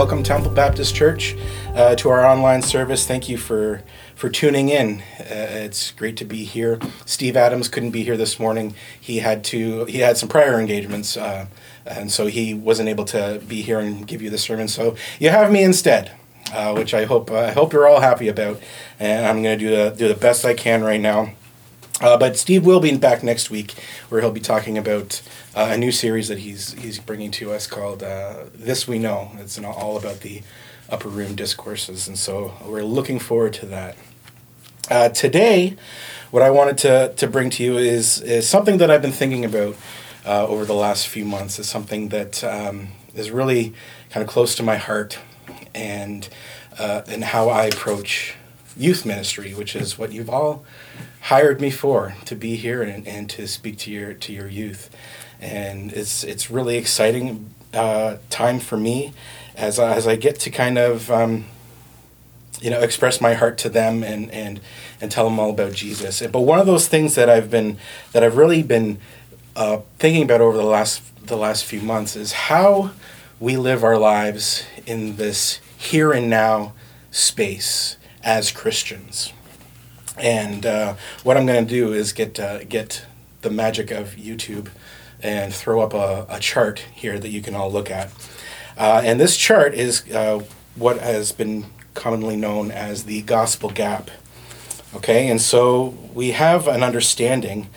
welcome Temple Baptist Church uh, to our online service. Thank you for for tuning in. Uh, it's great to be here. Steve Adams couldn't be here this morning. He had to he had some prior engagements, uh, and so he wasn't able to be here and give you the sermon. So you have me instead, uh, which I hope I hope you're all happy about. And I'm going to do the do the best I can right now. Uh, but Steve will be back next week, where he'll be talking about uh, a new series that he's he's bringing to us called uh, "This We Know." It's all about the upper room discourses, and so we're looking forward to that. Uh, today, what I wanted to to bring to you is is something that I've been thinking about uh, over the last few months. Is something that um, is really kind of close to my heart, and uh, and how I approach youth ministry, which is what you've all hired me for to be here and, and to speak to your to your youth, and it's it's really exciting uh, time for me as I, as I get to kind of um, you know express my heart to them and and and tell them all about Jesus. But one of those things that I've been that I've really been uh, thinking about over the last the last few months is how we live our lives in this here and now space as Christians. And uh, what I'm going to do is get uh, get the magic of YouTube and throw up a, a chart here that you can all look at. Uh, and this chart is uh, what has been commonly known as the gospel gap. Okay, and so we have an understanding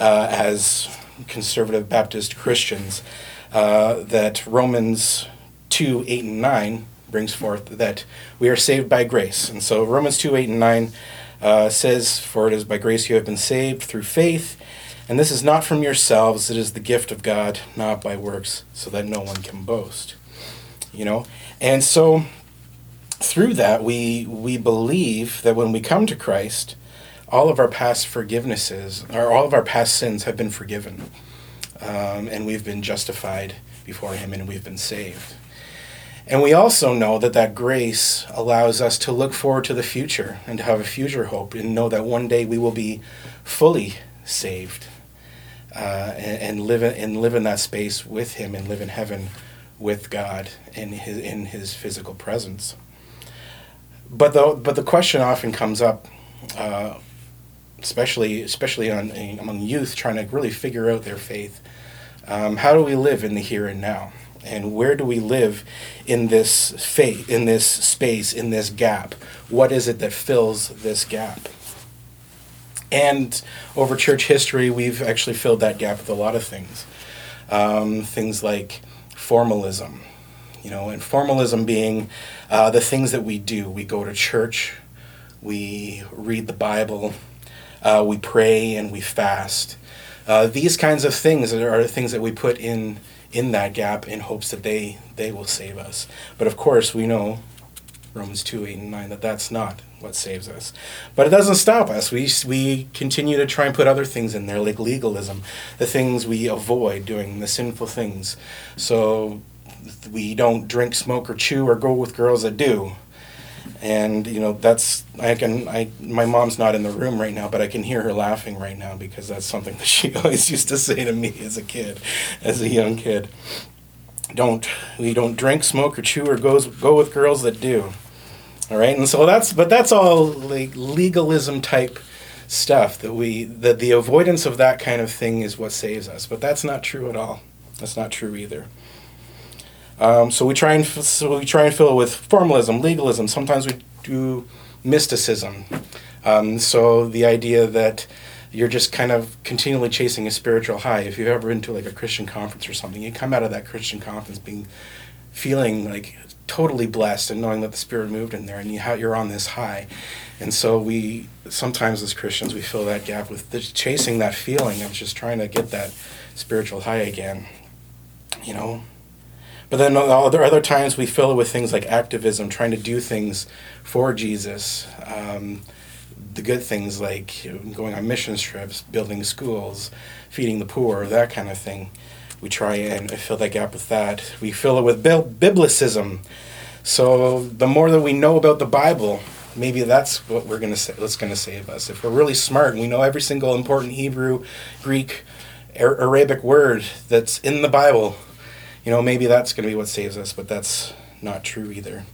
uh, as conservative Baptist Christians uh, that Romans 2 8 and 9 brings forth that we are saved by grace. And so Romans 2 8 and 9 uh, says, For it is by grace you have been saved through faith, and this is not from yourselves, it is the gift of God, not by works, so that no one can boast. You know? And so through that we we believe that when we come to Christ, all of our past forgivenesses, or all of our past sins have been forgiven. Um, and we've been justified before him and we've been saved. And we also know that that grace allows us to look forward to the future and to have a future hope and know that one day we will be fully saved uh, and, and, live in, and live in that space with Him and live in heaven with God in His, in his physical presence. But the, but the question often comes up, uh, especially, especially on, among youth trying to really figure out their faith. Um, how do we live in the here and now? And where do we live in this faith in this space in this gap? What is it that fills this gap? And over church history we've actually filled that gap with a lot of things. Um, things like formalism you know and formalism being uh, the things that we do. We go to church we read the bible uh, we pray and we fast. Uh, these kinds of things are the things that we put in in that gap in hopes that they they will save us. But of course, we know Romans 2 8 and 9 that that's not what saves us. But it doesn't stop us. We, we continue to try and put other things in there, like legalism, the things we avoid doing, the sinful things. So we don't drink, smoke, or chew, or go with girls that do and you know that's I can I my mom's not in the room right now, but I can hear her laughing right now because that's something that she always used to say to me as a kid, as a young kid. Don't we don't drink, smoke, or chew, or goes go with girls that do. All right, and so that's but that's all like legalism type stuff that we that the avoidance of that kind of thing is what saves us. But that's not true at all. That's not true either. Um, so we try and so we try and fill it with formalism, legalism. Sometimes we do mysticism. Um, so the idea that you're just kind of continually chasing a spiritual high. If you've ever been to like a Christian conference or something, you come out of that Christian conference being feeling like totally blessed and knowing that the Spirit moved in there, and you you're on this high. And so we sometimes as Christians we fill that gap with chasing that feeling of just trying to get that spiritual high again. You know, but then other other times we fill it with things like activism, trying to do things for Jesus. Um, the good things like going on mission trips, building schools, feeding the poor, that kind of thing. We try and fill that gap with that. We fill it with biblicism. So the more that we know about the Bible, maybe that's what we're gonna say. What's gonna save us. If we're really smart and we know every single important Hebrew, Greek, Arabic word that's in the Bible, you know, maybe that's going to be what saves us, but that's not true either.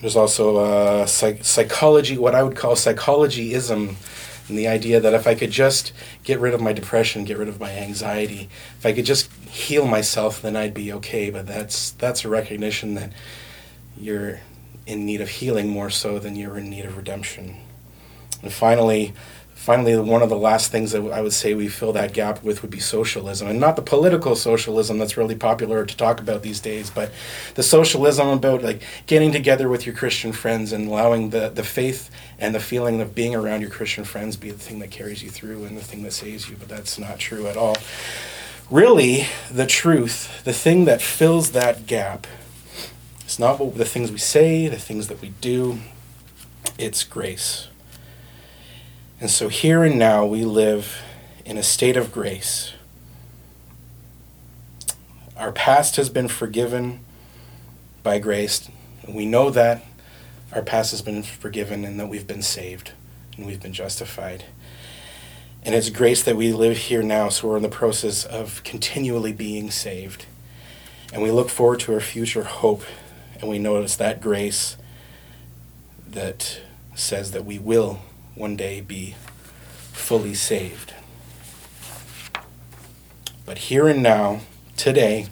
There's also uh, psych- psychology, what I would call psychologyism, and the idea that if I could just get rid of my depression, get rid of my anxiety, if I could just heal myself, then I'd be okay. But that's that's a recognition that you're in need of healing more so than you're in need of redemption. And finally, finally, one of the last things that I would say we fill that gap with would be socialism, and not the political socialism that's really popular to talk about these days, but the socialism about like getting together with your Christian friends and allowing the, the faith and the feeling of being around your Christian friends be the thing that carries you through and the thing that saves you. But that's not true at all. Really, the truth, the thing that fills that gap, it's not what, the things we say, the things that we do, it's grace. And so here and now we live in a state of grace. Our past has been forgiven by grace. We know that our past has been forgiven and that we've been saved and we've been justified. And it's grace that we live here now, so we're in the process of continually being saved. And we look forward to our future hope, and we notice that grace that says that we will one day be fully saved. But here and now, today,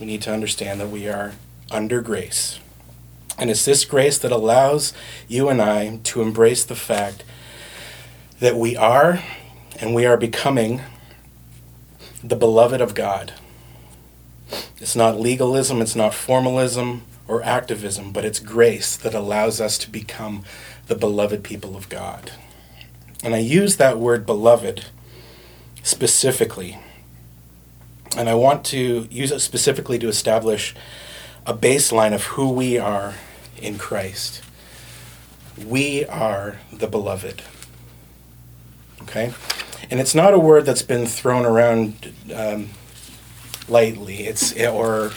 we need to understand that we are under grace. And it's this grace that allows you and I to embrace the fact that we are and we are becoming the beloved of God. It's not legalism, it's not formalism or activism, but it's grace that allows us to become the beloved people of God. And I use that word beloved specifically. And I want to use it specifically to establish a baseline of who we are in Christ. We are the beloved. Okay? And it's not a word that's been thrown around um, lightly. It's or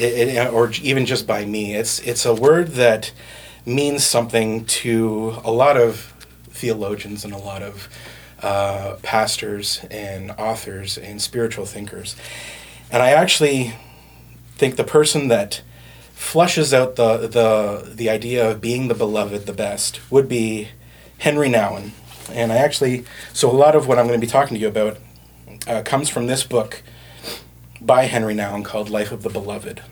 it, or even just by me. It's it's a word that means something to a lot of theologians and a lot of uh, pastors and authors and spiritual thinkers. And I actually think the person that flushes out the, the, the idea of being the beloved the best would be Henry Nouwen. And I actually, so a lot of what I'm going to be talking to you about uh, comes from this book by Henry Nouwen called Life of the Beloved.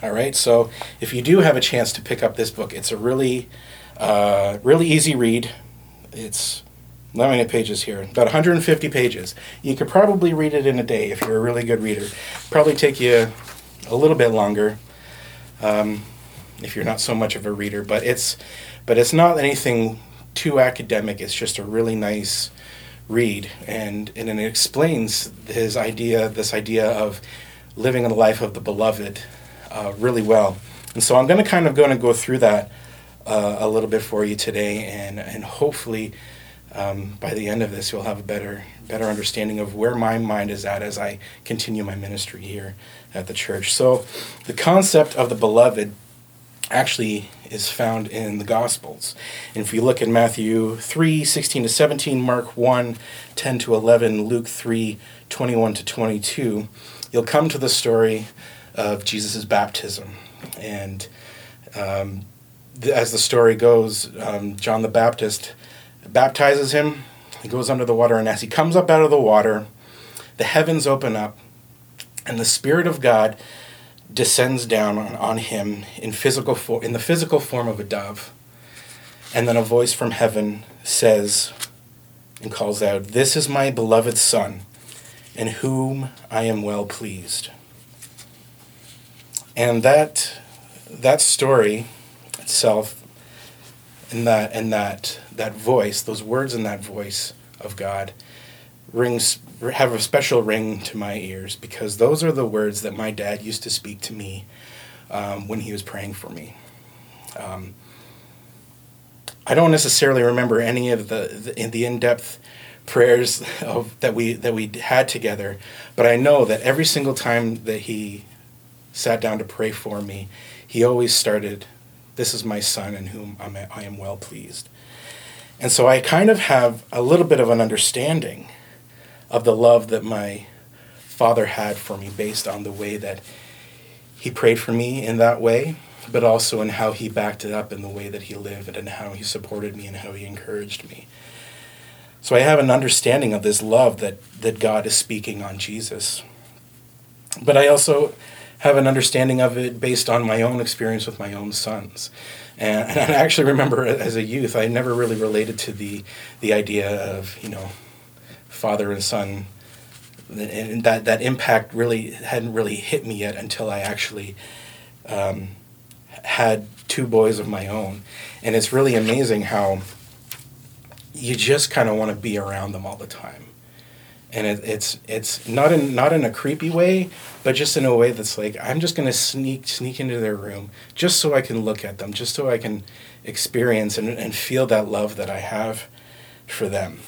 All right, so if you do have a chance to pick up this book, it's a really, uh, really easy read. It's how many pages here? About 150 pages. You could probably read it in a day if you're a really good reader. Probably take you a little bit longer um, if you're not so much of a reader. But it's, but it's not anything too academic. It's just a really nice read, and and it explains his idea, this idea of living in the life of the beloved, uh, really well. And so I'm going to kind of going to go through that uh, a little bit for you today, and and hopefully. Um, by the end of this, you'll have a better better understanding of where my mind is at as I continue my ministry here at the church. So, the concept of the beloved actually is found in the Gospels. And if you look at Matthew 3 16 to 17, Mark 1 10 to 11, Luke 3 21 to 22, you'll come to the story of Jesus' baptism. And um, as the story goes, um, John the Baptist baptizes him. He goes under the water, and as he comes up out of the water, the heavens open up, and the Spirit of God descends down on, on him in physical for, in the physical form of a dove. And then a voice from heaven says and calls out, This is my beloved Son, in whom I am well pleased. And that that story itself and that and that that voice, those words in that voice of God rings have a special ring to my ears because those are the words that my dad used to speak to me um, when he was praying for me. Um, I don't necessarily remember any of the the, the in depth prayers of, that we that we had together, but I know that every single time that he sat down to pray for me, he always started, "This is my son, in whom I'm, I am well pleased." And so I kind of have a little bit of an understanding of the love that my Father had for me based on the way that He prayed for me in that way, but also in how He backed it up in the way that He lived and how He supported me and how He encouraged me. So I have an understanding of this love that, that God is speaking on Jesus. But I also have an understanding of it based on my own experience with my own sons. And, and I actually remember as a youth, I never really related to the, the idea of, you know, father and son. And that, that impact really hadn't really hit me yet until I actually um, had two boys of my own. And it's really amazing how you just kind of want to be around them all the time and it, it's it's not in not in a creepy way, but just in a way that's like I'm just gonna sneak sneak into their room just so I can look at them, just so I can experience and, and feel that love that I have for them.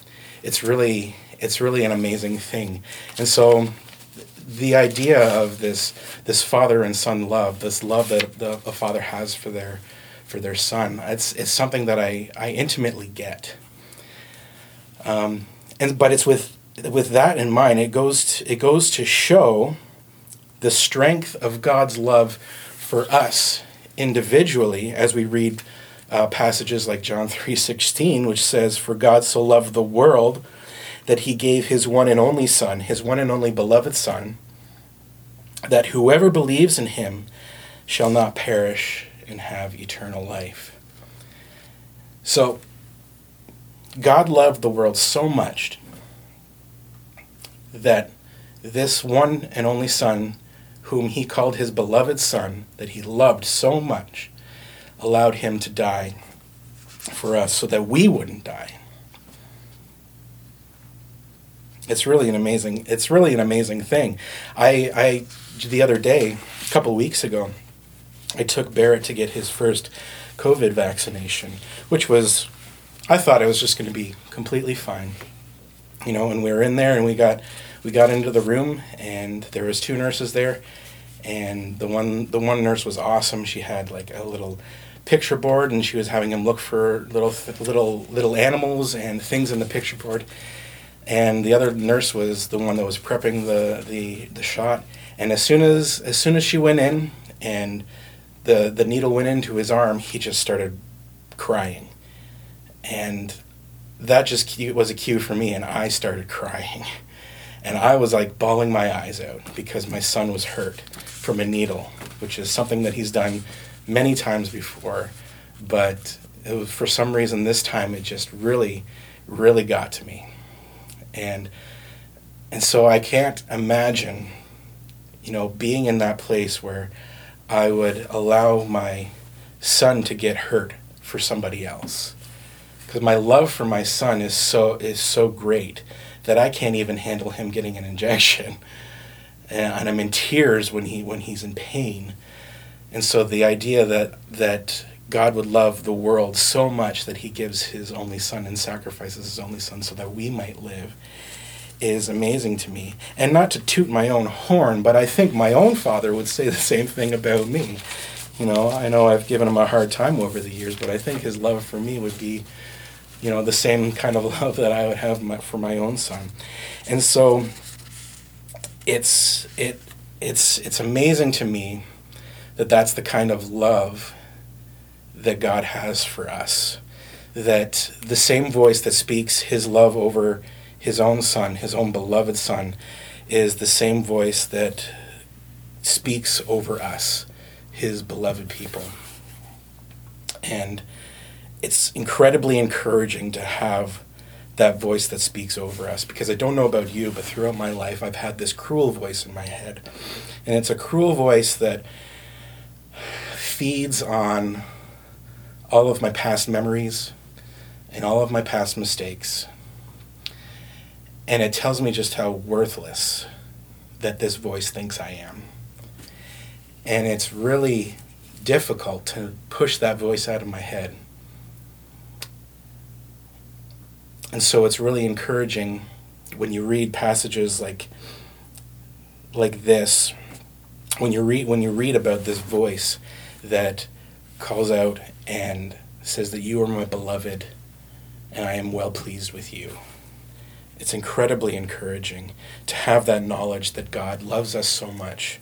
It's really it's really an amazing thing, and so the idea of this this father and son love, this love that the, a father has for their for their son, it's it's something that I I intimately get. Um, and but it's with with that in mind, it goes to, it goes to show the strength of God's love for us individually as we read uh, passages like John 3:16 which says for God so loved the world that he gave his one and only son his one and only beloved son that whoever believes in him shall not perish and have eternal life. So God loved the world so much that this one and only Son, whom he called his beloved Son, that he loved so much, allowed him to die for us so that we wouldn't die. It's really an amazing it's really an amazing thing. I I the other day, a couple weeks ago, I took Barrett to get his first COVID vaccination, which was I thought it was just going to be completely fine you know, and we were in there and we got we got into the room and there was two nurses there and the one the one nurse was awesome. She had like a little picture board and she was having him look for little little little animals and things in the picture board. And the other nurse was the one that was prepping the, the, the shot. And as soon as as soon as she went in and the the needle went into his arm, he just started crying. And that just was a cue for me, and I started crying. And I was like bawling my eyes out because my son was hurt from a needle, which is something that he's done many times before. But was, for some reason, this time it just really, really got to me. And, and so I can't imagine, you know, being in that place where I would allow my son to get hurt for somebody else because my love for my son is so is so great that I can't even handle him getting an injection, and I'm in tears when he when he's in pain, and so the idea that that God would love the world so much that He gives His only Son and sacrifices His only Son so that we might live is amazing to me. And not to toot my own horn, but I think my own father would say the same thing about me. You know, I know I've given him a hard time over the years, but I think his love for me would be you know, the same kind of love that I would have my, for my own son. And so it's it it's it's amazing to me that that's the kind of love that God has for us. That the same voice that speaks his love over his own son, his own beloved son, is the same voice that speaks over us, his beloved people. And it's incredibly encouraging to have that voice that speaks over us because I don't know about you, but throughout my life I've had this cruel voice in my head. And it's a cruel voice that feeds on all of my past memories and all of my past mistakes. And it tells me just how worthless that this voice thinks I am. And it's really difficult to push that voice out of my head and so it's really encouraging when you read passages like like this when you read when you read about this voice that calls out and says that you are my beloved and I am well pleased with you. it's incredibly encouraging to have that knowledge that God loves us so much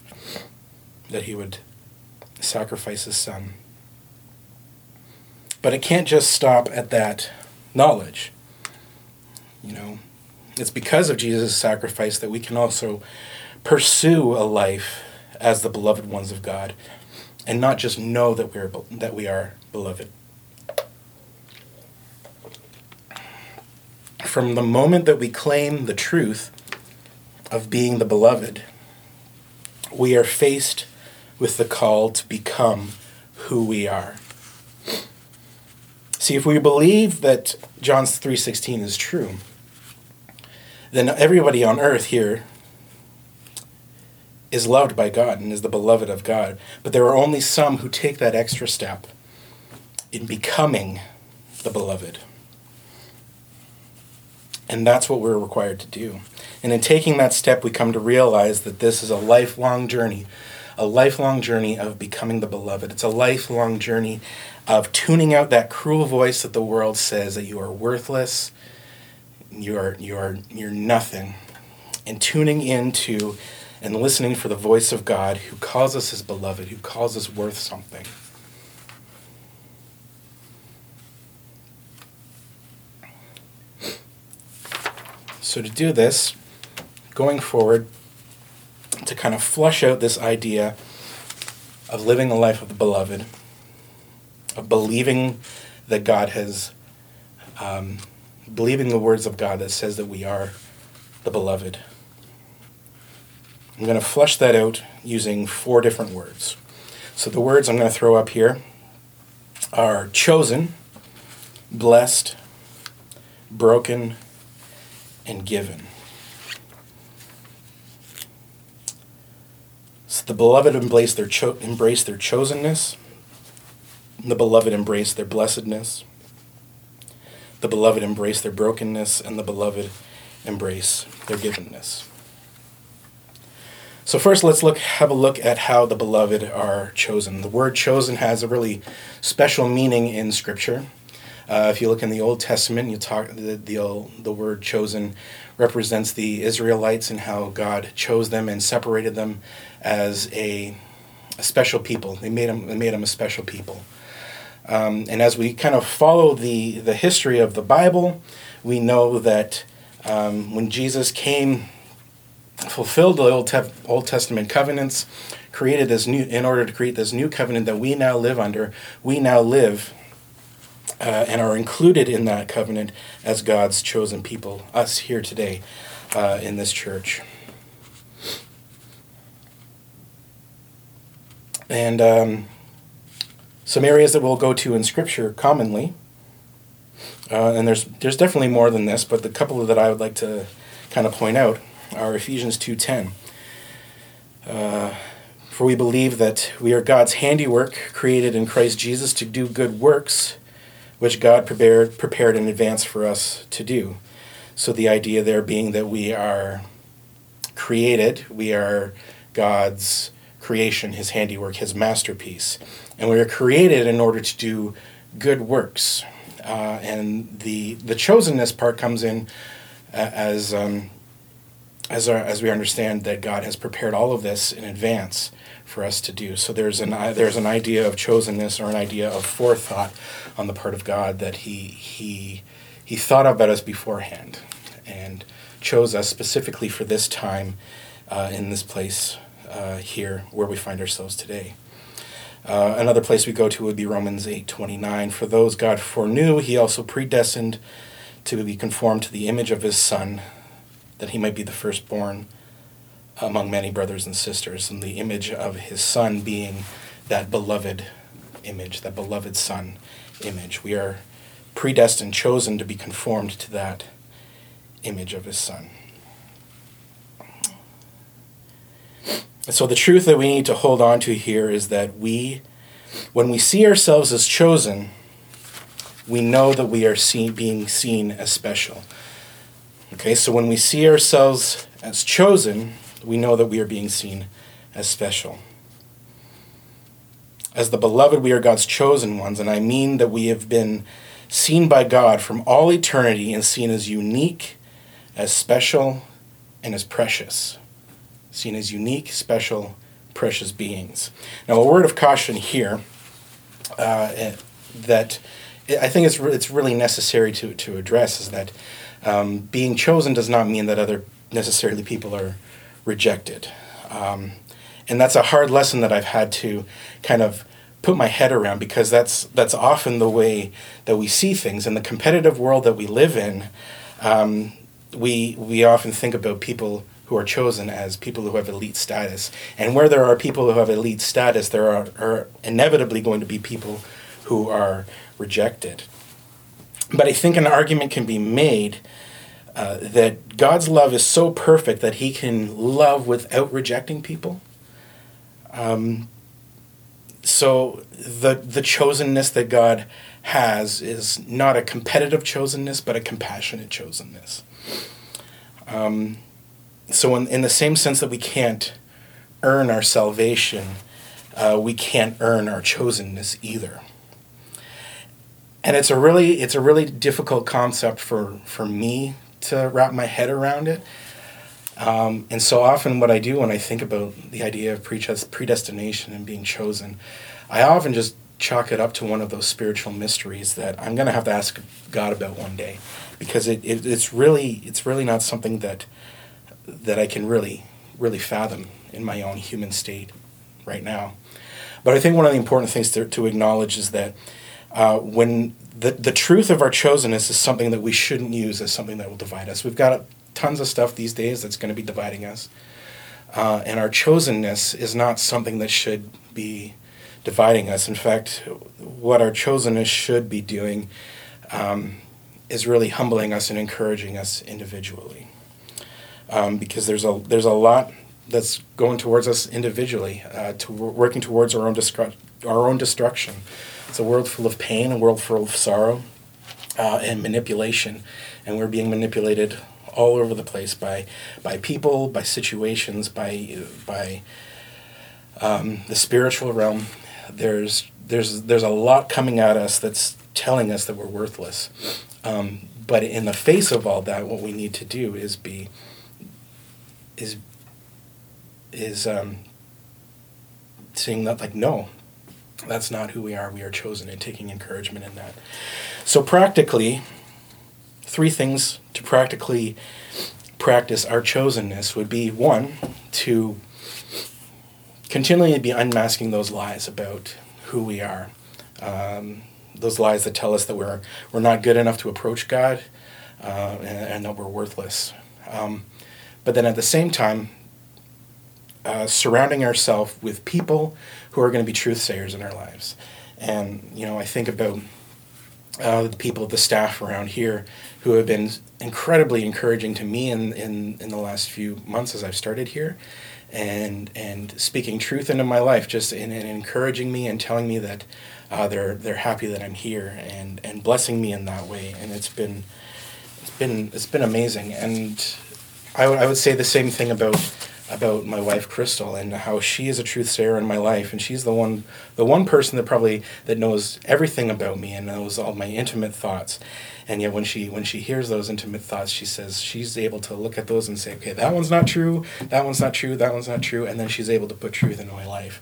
that he would sacrifice his son. But it can't just stop at that knowledge. You know, it's because of Jesus' sacrifice that we can also pursue a life as the beloved ones of God and not just know that we are that we are beloved. From the moment that we claim the truth of being the beloved, we are faced with the call to become who we are. See, if we believe that John 3:16 is true, then everybody on earth here is loved by God and is the beloved of God. But there are only some who take that extra step in becoming the beloved. And that's what we're required to do. And in taking that step, we come to realize that this is a lifelong journey, a lifelong journey of becoming the beloved. It's a lifelong journey of tuning out that cruel voice that the world says that you are worthless, you're, you're, you're nothing, and tuning into and listening for the voice of God who calls us his beloved, who calls us worth something. So, to do this, going forward, to kind of flush out this idea of living the life of the beloved, of believing that God has, um, believing the words of God that says that we are the beloved. I'm going to flush that out using four different words. So the words I'm going to throw up here are chosen, blessed, broken, and given. So the beloved embrace their, cho- embrace their chosenness. The beloved embrace their blessedness. The beloved embrace their brokenness, and the beloved embrace their givenness. So first, let's look have a look at how the beloved are chosen. The word "chosen" has a really special meaning in Scripture. Uh, if you look in the Old Testament, you talk the the, the word chosen represents the Israelites and how God chose them and separated them as a, a special people. They made them they made them a special people. Um, and as we kind of follow the the history of the Bible, we know that um, when Jesus came, fulfilled the Old, Te- Old Testament covenants, created this new in order to create this new covenant that we now live under. We now live uh, and are included in that covenant as God's chosen people, us here today uh, in this church. And um, some areas that we'll go to in Scripture commonly, uh, and there's there's definitely more than this, but the couple that I would like to kind of point out are Ephesians two ten. Uh, for we believe that we are God's handiwork, created in Christ Jesus to do good works, which God prepared, prepared in advance for us to do. So the idea there being that we are created, we are God's creation, his handiwork, his masterpiece. And we are created in order to do good works. Uh, and the, the chosenness part comes in uh, as, um, as, our, as we understand that God has prepared all of this in advance for us to do. So there's an, there's an idea of chosenness or an idea of forethought on the part of God that He He He thought about us beforehand and chose us specifically for this time uh, in this place uh, here where we find ourselves today. Uh, another place we go to would be Romans 8:29. For those God foreknew, He also predestined to be conformed to the image of His Son, that He might be the firstborn among many brothers and sisters, and the image of His Son being that beloved image, that beloved Son image. We are predestined, chosen to be conformed to that image of his son. So the truth that we need to hold on to here is that we, when we see ourselves as chosen, we know that we are being seen as special. Okay, so when we see ourselves as chosen, we know that we are being seen as special. As the beloved, we are God's chosen ones, and I mean that we have been seen by God from all eternity and seen as unique as special and as precious, seen as unique, special, precious beings. Now, a word of caution here uh, eh, that I think it's, it's really necessary to, to address is that um, being chosen does not mean that other necessarily people are rejected. Um, and that's a hard lesson that I've had to kind of put my head around because that's that's often the way that we see things in the competitive world that we live in. Um, we we often think about people who are chosen as people who have elite status, and where there are people who have elite status, there are, are inevitably going to be people who are rejected. But I think an argument can be made uh, that God's love is so perfect that He can love without rejecting people. Um, so the the chosenness that God has is not a competitive chosenness, but a compassionate chosenness. Um, so in, in the same sense that we can't earn our salvation, uh, we can't earn our chosenness either. And it's a really it's a really difficult concept for for me to wrap my head around it. Um, and so often, what I do when I think about the idea of predestination and being chosen, I often just chalk it up to one of those spiritual mysteries that I'm going to have to ask God about one day, because it, it it's really it's really not something that that I can really really fathom in my own human state right now. But I think one of the important things to, to acknowledge is that uh, when the, the truth of our chosenness is something that we shouldn't use as something that will divide us. We've got tons of stuff these days that's going to be dividing us. Uh, and our chosenness is not something that should be dividing us. In fact, what our chosenness should be doing um, is really humbling us and encouraging us individually. Um, because there's a, there's a lot that's going towards us individually, uh, to working towards our own, destru- our own destruction. It's a world full of pain, a world full of sorrow uh, and manipulation, and we're being manipulated all over the place by by people, by situations, by by um, the spiritual realm. There's there's there's a lot coming at us that's telling us that we're worthless. Um, but in the face of all that, what we need to do is be is is um, seeing that like no, that's not who we are. We are chosen and taking encouragement in that. So, practically, three things to practically practice our chosenness would be one, to continually be unmasking those lies about who we are. Um, those lies that tell us that we're, we're not good enough to approach God uh, and, and, that we're worthless. Um, but then at the same time, uh, surrounding ourselves with people who are going to be truth sayers in our lives. And, you know, I think about uh, the people, the staff around here who have been incredibly encouraging to me in, in, in the last few months as I've started here and and speaking truth into my life, just in, in encouraging me and telling me that uh, they're they're happy that I'm here and and blessing me in that way. And it's been it's been it's been amazing. And I, w- I would say the same thing about about my wife Crystal and how she is a truth sayer in my life and she's the one the one person that probably that knows everything about me and knows all my intimate thoughts. And yet when she when she hears those intimate thoughts she says she's able to look at those and say okay that one's not true that one's not true that one's not true and then she's able to put truth into my life.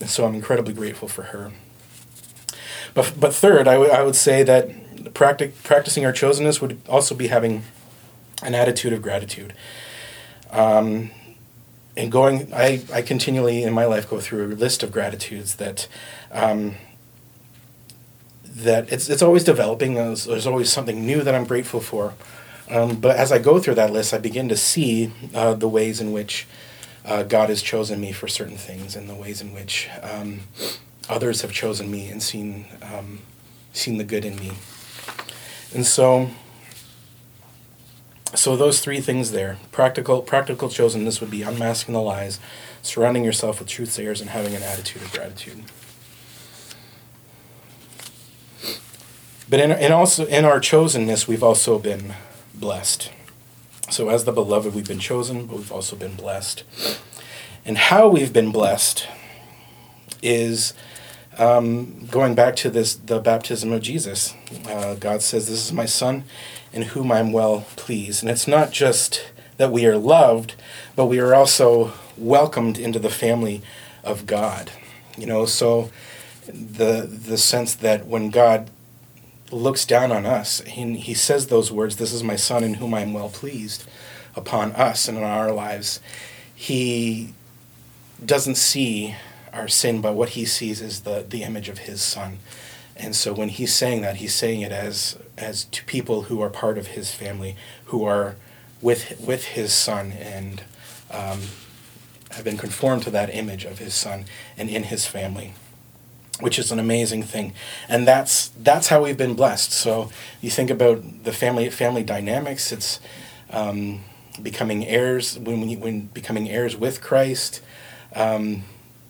And so I'm incredibly grateful for her. But but third I, w- I would say that practic- practicing our chosenness would also be having an attitude of gratitude um, and going, I, I continually in my life go through a list of gratitudes that um, that it's it's always developing. There's, there's, always something new that I'm grateful for. Um, but as I go through that list, I begin to see uh, the ways in which uh, God has chosen me for certain things, and the ways in which um, others have chosen me and seen um, seen the good in me. And so so those three things there practical practical chosenness would be unmasking the lies surrounding yourself with truth sayers and having an attitude of gratitude. But in, in also in our chosenness we've also been blessed. So as the beloved we've been chosen but we've also been blessed. And how we've been blessed is um, going back to this the baptism of jesus. Uh, god says this is my son in whom I'm well pleased. And it's not just that we are loved, but we are also welcomed into the family of God. You know, so the the sense that when God looks down on us, he, he says those words, This is my son in whom I am well pleased, upon us and in our lives. He doesn't see our sin, but what he sees is the, the image of his son. And so when he's saying that, he's saying it as as to people who are part of his family, who are with with his son and um, have been conformed to that image of his son and in his family which is an amazing thing. And that's that's how we've been blessed. So you think about the family family dynamics it's um, becoming heirs when, when, when becoming heirs with christ um,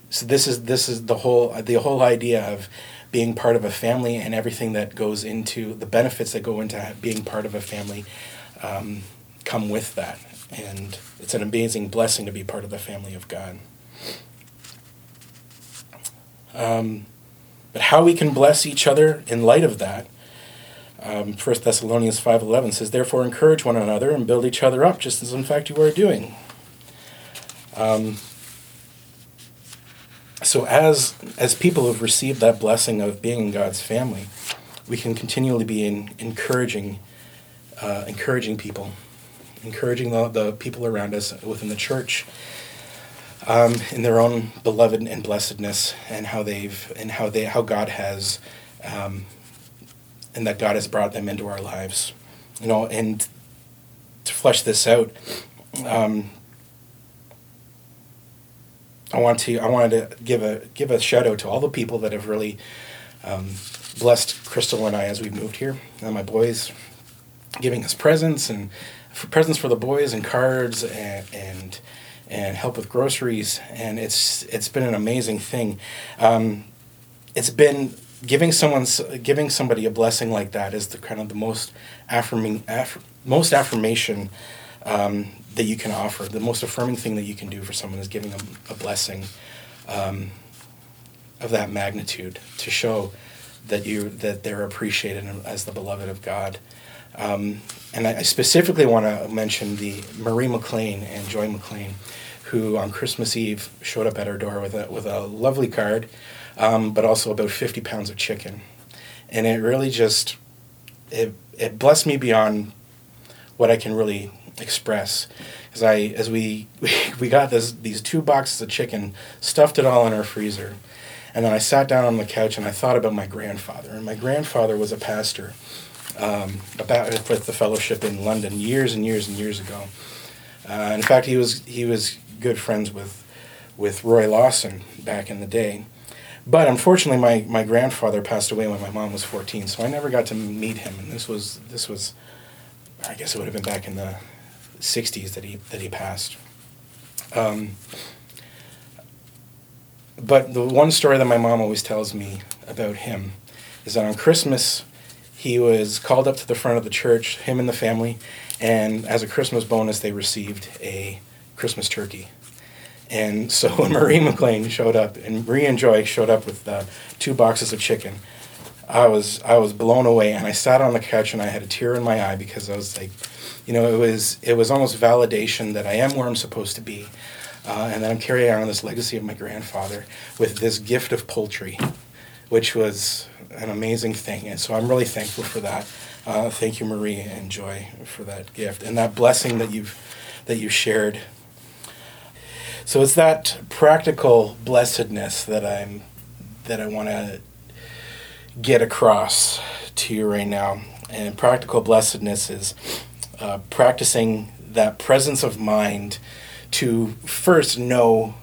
so this is this is the whole the whole idea of being part of a family and everything that goes into the benefits that go into being part of a family um, come with that. And it's an amazing blessing to be part of the family of god. Um, but how we can bless each other in light of that um, 1 thessalonians 5.11 says therefore encourage one another and build each other up just as in fact you are doing. Um, so as as people who've received that blessing of being in god's family we can continually be in, encouraging uh, encouraging people encouraging the, the people around us within the church um, in their own beloved and blessedness and how they've and how they how God has um, and that God has brought them into our lives. You know and to flesh this out um, I want to I wanted to give a give a shout out to all the people that have really um, blessed Crystal and I as we moved here and my boys giving us presents and presents for the boys and cards and, and and help with groceries, and it's it's been an amazing thing. Um, it's been giving someone giving somebody a blessing like that is the kind of the most affirming aff, most affirmation um, that you can offer. The most affirming thing that you can do for someone is giving them a blessing um, of that magnitude to show that you that they're appreciated as the beloved of God. Um, and I specifically want to mention the Marie McLean and Joy McLean who on Christmas Eve showed up at our door with a, with a lovely card, um, but also about 50 pounds of chicken. And it really just, it, it blessed me beyond what I can really express. As I, as we, we got this, these two boxes of chicken, stuffed it all in our freezer. And then I sat down on the couch and I thought about my grandfather. And my grandfather was a pastor um, about with the fellowship in London years and years and years ago. Uh, in fact, he was he was good friends with with Roy Lawson back in the day. But unfortunately, my, my grandfather passed away when my mom was 14, so I never got to meet him. And this was this was, I guess it would have been back in the 60s that he that he passed. Um, but the one story that my mom always tells me about him is that on Christmas, he was called up to the front of the church, him and the family, and as a Christmas bonus, they received a Christmas turkey. And so when Marie McLean showed up, and Marie and Joy showed up with uh, two boxes of chicken, I was I was blown away, and I sat on the couch and I had a tear in my eye because I was like, you know, it was it was almost validation that I am where I'm supposed to be, uh, and that I'm carrying on this legacy of my grandfather with this gift of poultry, which was an amazing thing, and so I'm really thankful for that. Uh, thank you, Marie and Joy, for that gift and that blessing that you've that you shared so it's that practical blessedness that I'm that I want to get across to you right now. And practical blessedness is uh, practicing that presence of mind to first know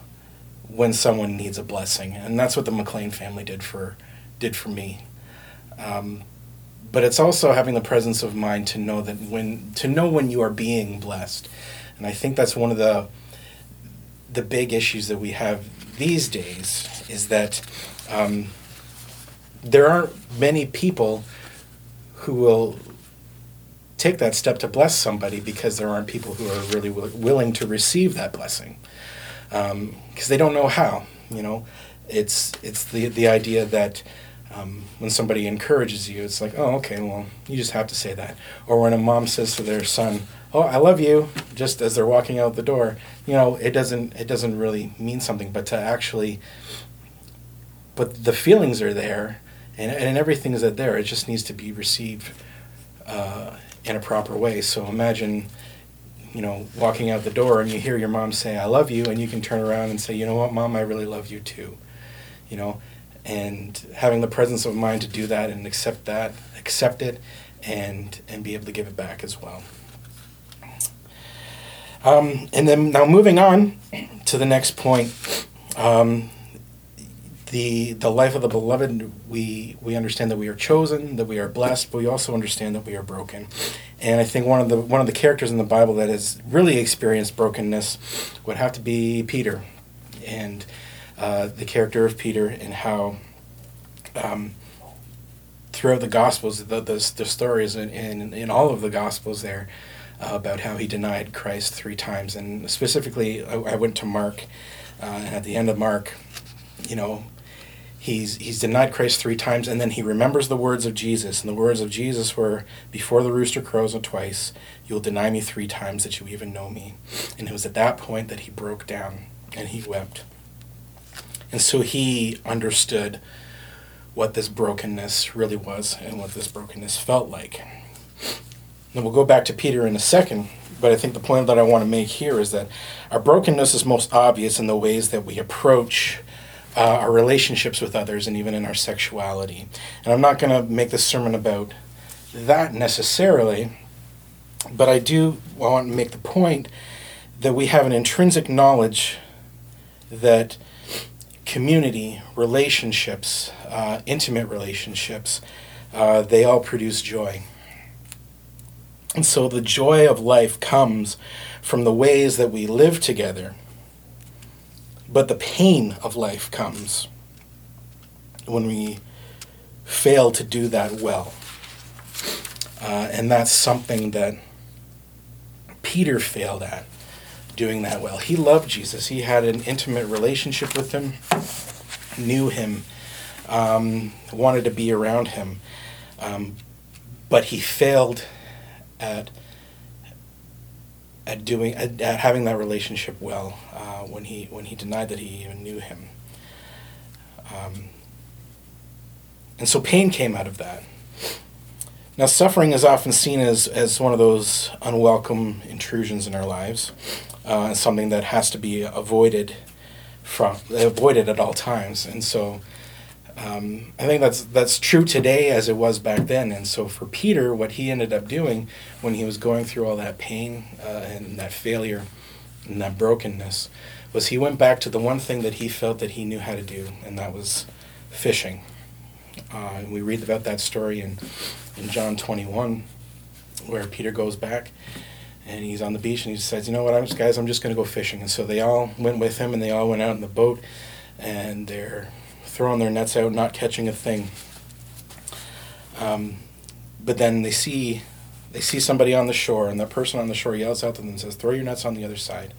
when someone needs a blessing, and that's what the McLean family did for did for me. Um, but it's also having the presence of mind to know that when to know when you are being blessed, and I think that's one of the the big issues that we have these days is that um, there aren't many people who will take that step to bless somebody because there aren't people who are really willing to receive that blessing because um, they don't know how. You know, it's it's the the idea that Um, when somebody encourages you, it's like, oh, okay, well, you just have to say that. Or when a mom says to their son, "Oh, I love you," just as they're walking out the door, you know, it doesn't it doesn't really mean something, but to actually, but the feelings are there, and and everything is there. It just needs to be received uh, in a proper way. So imagine, you know, walking out the door and you hear your mom say, "I love you," and you can turn around and say, "You know what, mom, I really love you too," you know and having the presence of mind to do that and accept that, accept it, and and be able to give it back as well. Um, and then now moving on to the next point, um, the the life of the beloved. We we understand that we are chosen, that we are blessed, but we also understand that we are broken. And I think one of the one of the characters in the Bible that has really experienced brokenness would have to be Peter, and uh, the character of Peter and how um, throughout the Gospels, the, the, the stories in, in, in all of the Gospels there uh, about how he denied Christ three times. And specifically, I, I went to Mark, uh, and at the end of Mark, you know, he's he's denied Christ three times, and then he remembers the words of Jesus, and the words of Jesus were, "Before the rooster crows twice, you'll deny me three times that you even know me." And it was at that point that he broke down and he wept. And so he understood what this brokenness really was and what this brokenness felt like. And we'll go back to Peter in a second, but I think the point that I want to make here is that our brokenness is most obvious in the ways that we approach uh, our relationships with others and even in our sexuality. And I'm not going to make this sermon about that necessarily, but I do want to make the point that we have an intrinsic knowledge that community, relationships, uh, intimate relationships, uh, they all produce joy. And so the joy of life comes from the ways that we live together. But the pain of life comes when we fail to do that well. Uh, and that's something that Peter failed at doing that well. He loved Jesus. He had an intimate relationship with him, knew him, um, wanted to be around him, um, but he failed at at doing at, at having that relationship well uh, when he when he denied that he even knew him. Um, and so pain came out of that. Now, suffering is often seen as, as one of those unwelcome intrusions in our lives uh, something that has to be avoided from avoided at all times. And so um, I think that's that's true today as it was back then. And so for Peter, what he ended up doing when he was going through all that pain uh, and that failure and that brokenness was he went back to the one thing that he felt that he knew how to do, and that was fishing. Uh, and we read about that story in in John 21, where Peter goes back and he's on the beach and he says, "You know what, I'm just, guys, I'm just going to go fishing." And so they all went with him, and they all went out in the boat, and they're throwing their nets out, not catching a thing. Um, but then they see they see somebody on the shore, and that person on the shore yells out to them and says, "Throw your nets on the other side."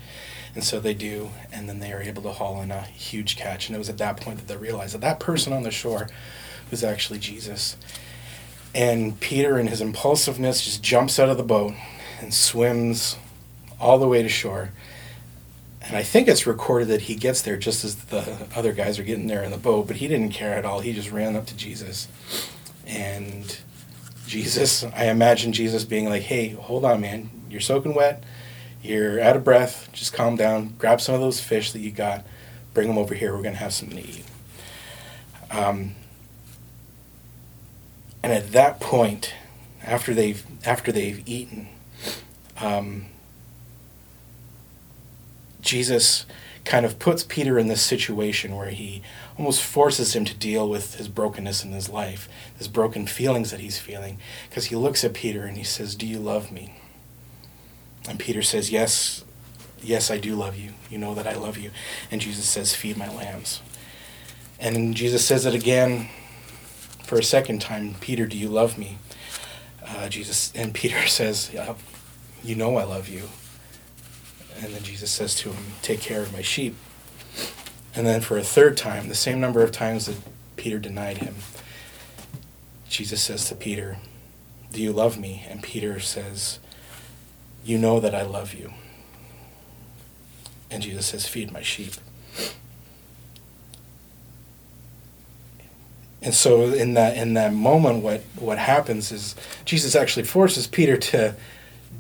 And so they do, and then they are able to haul in a huge catch. And it was at that point that they realized that that person on the shore was actually Jesus. And Peter, in his impulsiveness, just jumps out of the boat and swims all the way to shore. And I think it's recorded that he gets there just as the other guys are getting there in the boat, but he didn't care at all. He just ran up to Jesus. And Jesus, I imagine Jesus being like, hey, hold on, man. You're soaking wet. You're out of breath. Just calm down. Grab some of those fish that you got. Bring them over here. We're going to have something to eat. Um, and at that point, after they've after they've eaten, um, Jesus kind of puts Peter in this situation where he almost forces him to deal with his brokenness in his life, his broken feelings that he's feeling, because he looks at Peter and he says, Do you love me? And Peter says, Yes, yes, I do love you. You know that I love you. And Jesus says, Feed my lambs. And Jesus says it again for a second time Peter, do you love me? Uh, Jesus and Peter says, yeah, you know I love you. And then Jesus says to him, Take care of my sheep. And then for a third time, the same number of times that Peter denied him, Jesus says to Peter, Do you love me? And Peter says, You know that I love you. And Jesus says, Feed my sheep. And so in that in that moment what what happens is Jesus actually forces Peter to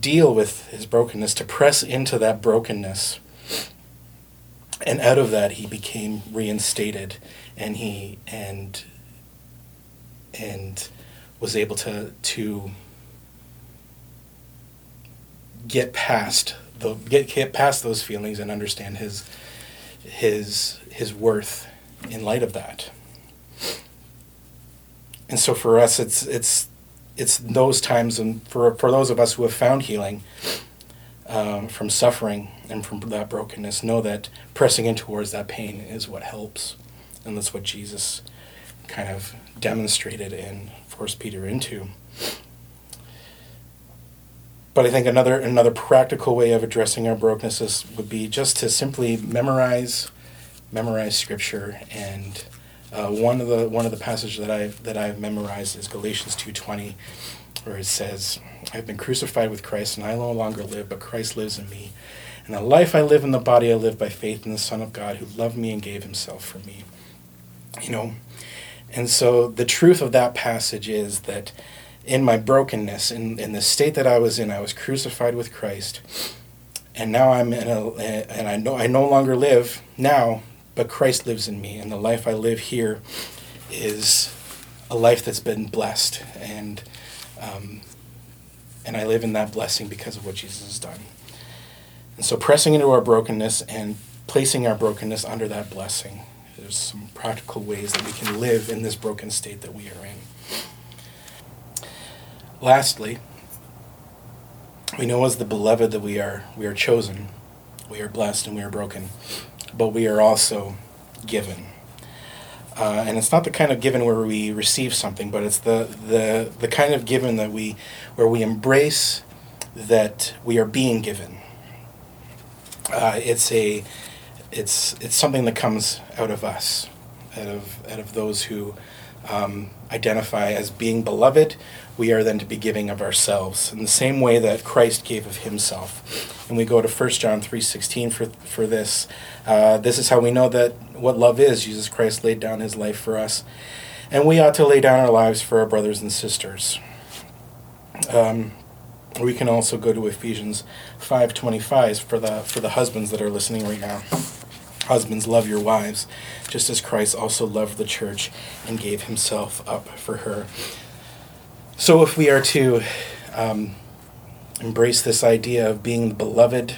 deal with his brokenness, to press into that brokenness. And out of that he became reinstated and he and and was able to to get past the get, get past those feelings and understand his his his worth in light of that. And so for us, it's it's it's those times, and for for those of us who have found healing um, from suffering and from that brokenness, know that pressing in towards that pain is what helps, and that's what Jesus kind of demonstrated and forced Peter into. But I think another another practical way of addressing our brokennesses would be just to simply memorize memorize scripture and uh, one of the one of the passages that I that I've memorized is Galatians two twenty, where it says, "I've been crucified with Christ, and I no longer live, but Christ lives in me. And the life I live in the body, I live by faith in the Son of God, who loved me and gave Himself for me." You know, and so the truth of that passage is that in my brokenness, in in the state that I was in, I was crucified with Christ, and now I'm in a and I know I no longer live now but Christ lives in me, and the life I live here is a life that's been blessed, and um, and I live in that blessing because of what Jesus has done. And so, pressing into our brokenness and placing our brokenness under that blessing, there's some practical ways that we can live in this broken state that we are in. Lastly, we know as the beloved that we are we are chosen, we are blessed, and we are broken but we are also given. Uh, and it's not the kind of given where we receive something, but it's the, the, the kind of given that we, where we embrace that we are being given. Uh, it's a, it's, it's something that comes out of us, out of, out of those who um, identify as being beloved, we are then to be giving of ourselves in the same way that Christ gave of himself. And we go to 1 John 3.16 for, for this. Uh, this is how we know that what love is. Jesus Christ laid down his life for us. And we ought to lay down our lives for our brothers and sisters. Um, we can also go to Ephesians 5.25 for the, for the husbands that are listening right now. Husbands, love your wives, just as Christ also loved the church and gave himself up for her. So, if we are to um, embrace this idea of being the beloved,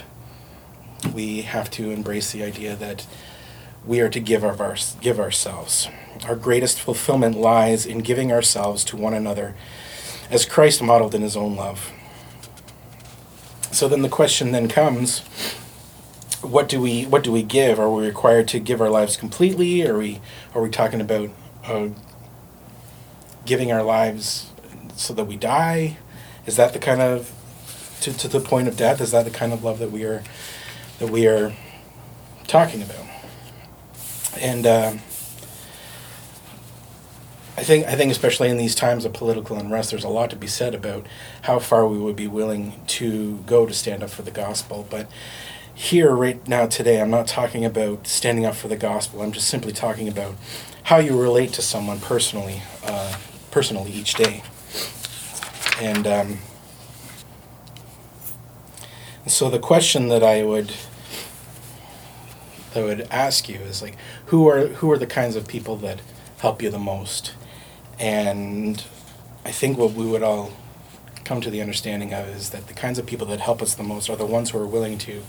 we have to embrace the idea that we are to give of our, give ourselves. Our greatest fulfillment lies in giving ourselves to one another, as Christ modeled in his own love. So then the question then comes what do we what do we give? Are we required to give our lives completely? Are we are we talking about uh, giving our lives so that we die? Is that the kind of to, to the point of death? Is that the kind of love that we are that we are talking about? And uh, I think I think especially in these times of political unrest, there's a lot to be said about how far we would be willing to go to stand up for the gospel. But here right now today i'm not talking about standing up for the gospel i'm just simply talking about how you relate to someone personally uh, personally each day and um, so the question that i would that I would ask you is like who are who are the kinds of people that help you the most and i think what we would all come to the understanding of is that the kinds of people that help us the most are the ones who are willing to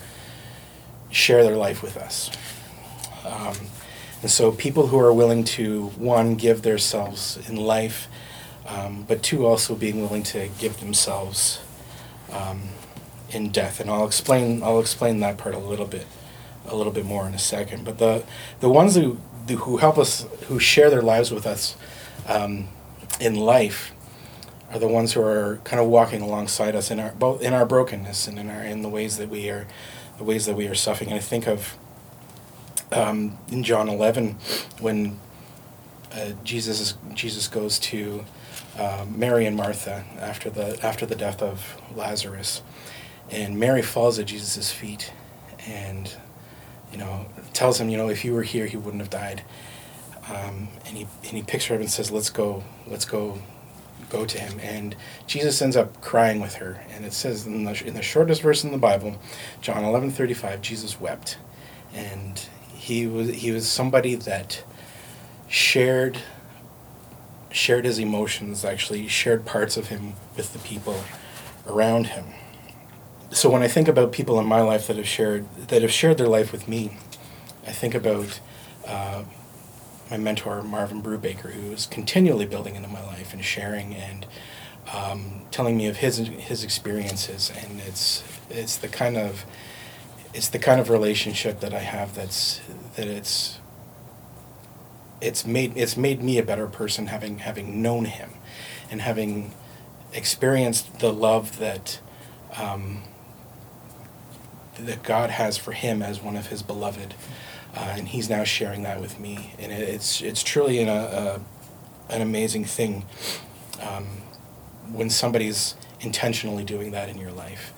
share their life with us. Um, and so, people who are willing to, one, give themselves in life, um, but two, also being willing to give themselves um, in death. And I'll explain, I'll explain that part a little bit, a little bit more in a second. But the, the ones who, who help us, who share their lives with us um, in life, are the ones who are kind of walking alongside us in our both in our brokenness and in our in the ways that we are the ways that we are suffering. And I think of um, in John 11 when uh, Jesus is, Jesus goes to um, Mary and Martha after the after the death of Lazarus, and Mary falls at Jesus' feet, and you know tells him, you know, if you were here, he wouldn't have died. Um, and he and he picks her up and says, "Let's go, let's go, go to him." And Jesus ends up crying with her, and it says in the, in the shortest verse in the Bible, John eleven thirty five, Jesus wept, and he was he was somebody that shared shared his emotions, actually shared parts of him with the people around him. So when I think about people in my life that have shared that have shared their life with me, I think about uh, my mentor Marvin Brubaker, who is continually building into my life and sharing and um, telling me of his his experiences, and it's it's the kind of it's the kind of relationship that I have that's that it's it's made it's made me a better person having having known him and having experienced the love that um, that God has for him as one of his beloved uh, and he's now sharing that with me and it, it's it's truly an, a, an amazing thing um, when somebody's intentionally doing that in your life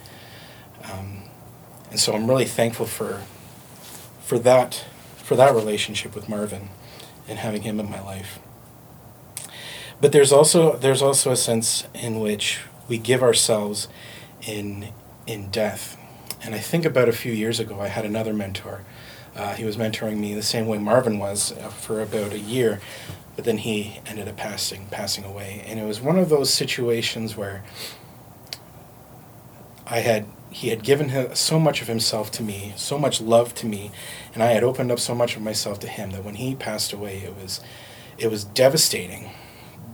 um, and so I'm really thankful for for that for that relationship with Marvin and having him in my life. But there's also there's also a sense in which we give ourselves in in death. And I think about a few years ago, I had another mentor. Uh, he was mentoring me the same way Marvin was uh, for about a year, but then he ended up passing passing away. And it was one of those situations where I had he had given so much of himself to me, so much love to me, and I had opened up so much of myself to him that when he passed away, it was, it was devastating.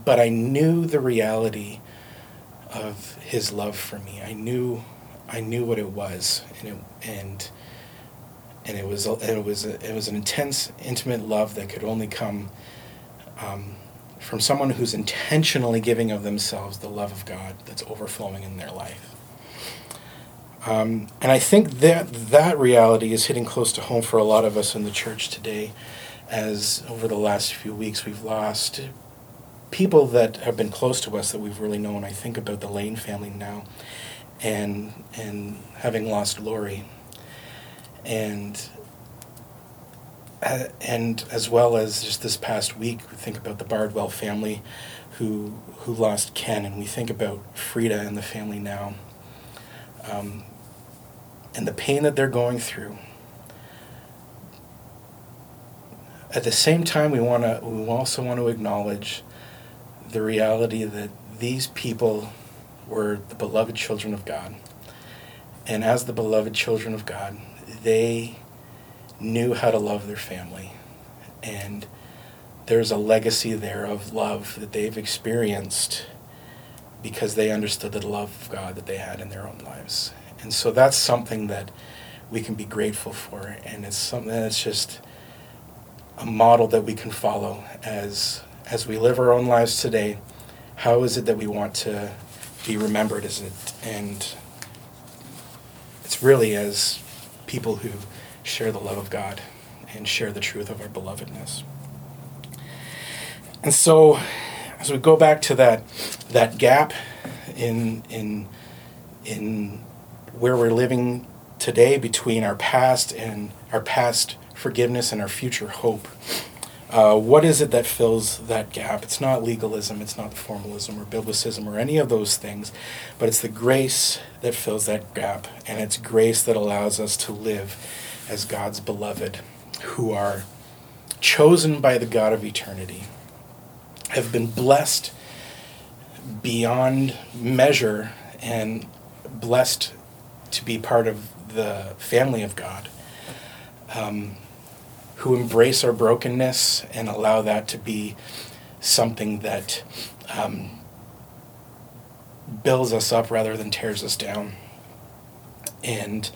But I knew the reality of his love for me. I knew, I knew what it was, and it, and and it was it was it was an intense, intimate love that could only come um, from someone who's intentionally giving of themselves the love of God that's overflowing in their life. Um, and I think that that reality is hitting close to home for a lot of us in the church today, as over the last few weeks we've lost people that have been close to us that we've really known. I think about the Lane family now, and and having lost Lori, and uh, and as well as just this past week, we think about the Bardwell family, who who lost Ken, and we think about Frida and the family now. Um, and the pain that they're going through. At the same time, we want to we also want to acknowledge the reality that these people were the beloved children of God. And as the beloved children of God, they knew how to love their family. And there's a legacy there of love that they've experienced because they understood the love of God that they had in their own lives. And so that's something that we can be grateful for. And it's something that's just a model that we can follow as, as we live our own lives today. How is it that we want to be remembered as it? And it's really as people who share the love of God and share the truth of our belovedness. And so, as we go back to that that gap in in in where we're living today between our past and our past forgiveness and our future hope. Uh, what is it that fills that gap? It's not legalism, it's not formalism or biblicism or any of those things, but it's the grace that fills that gap, and it's grace that allows us to live as God's beloved, who are chosen by the God of eternity, have been blessed beyond measure, and blessed to be part of the family of God, um, who embrace our brokenness and allow that to be something that um, builds us up rather than tears us down. And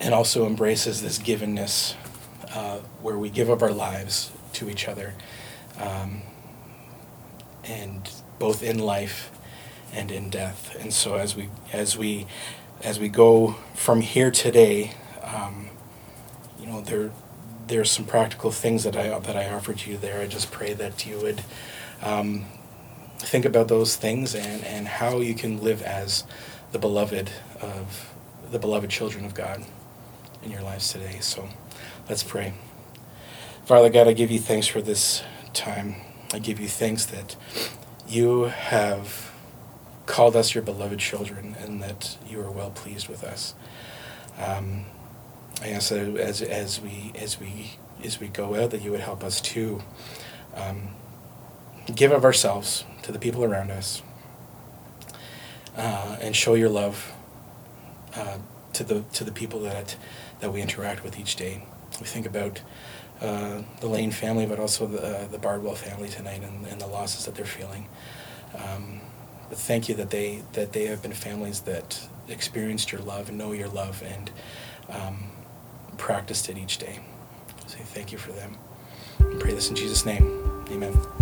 and also embraces this givenness uh, where we give up our lives to each other um, and both in life and in death. And so as we as we as we go from here today, um, you know there there's some practical things that I that I offered you there. I just pray that you would um, think about those things and, and how you can live as the beloved of the beloved children of God in your lives today. So let's pray. Father God, I give you thanks for this time. I give you thanks that you have called us your beloved children and that you are well pleased with us. Um, I ask that as, as we as we as we go out that you would help us to um, give of ourselves to the people around us uh, and show your love uh, to the to the people that that we interact with each day. We think about uh, the Lane family, but also the, uh, the Bardwell family tonight and, and the losses that they're feeling. Um, but thank you that they that they have been families that experienced your love and know your love and um, practiced it each day. So thank you for them. I pray this in Jesus' name. Amen.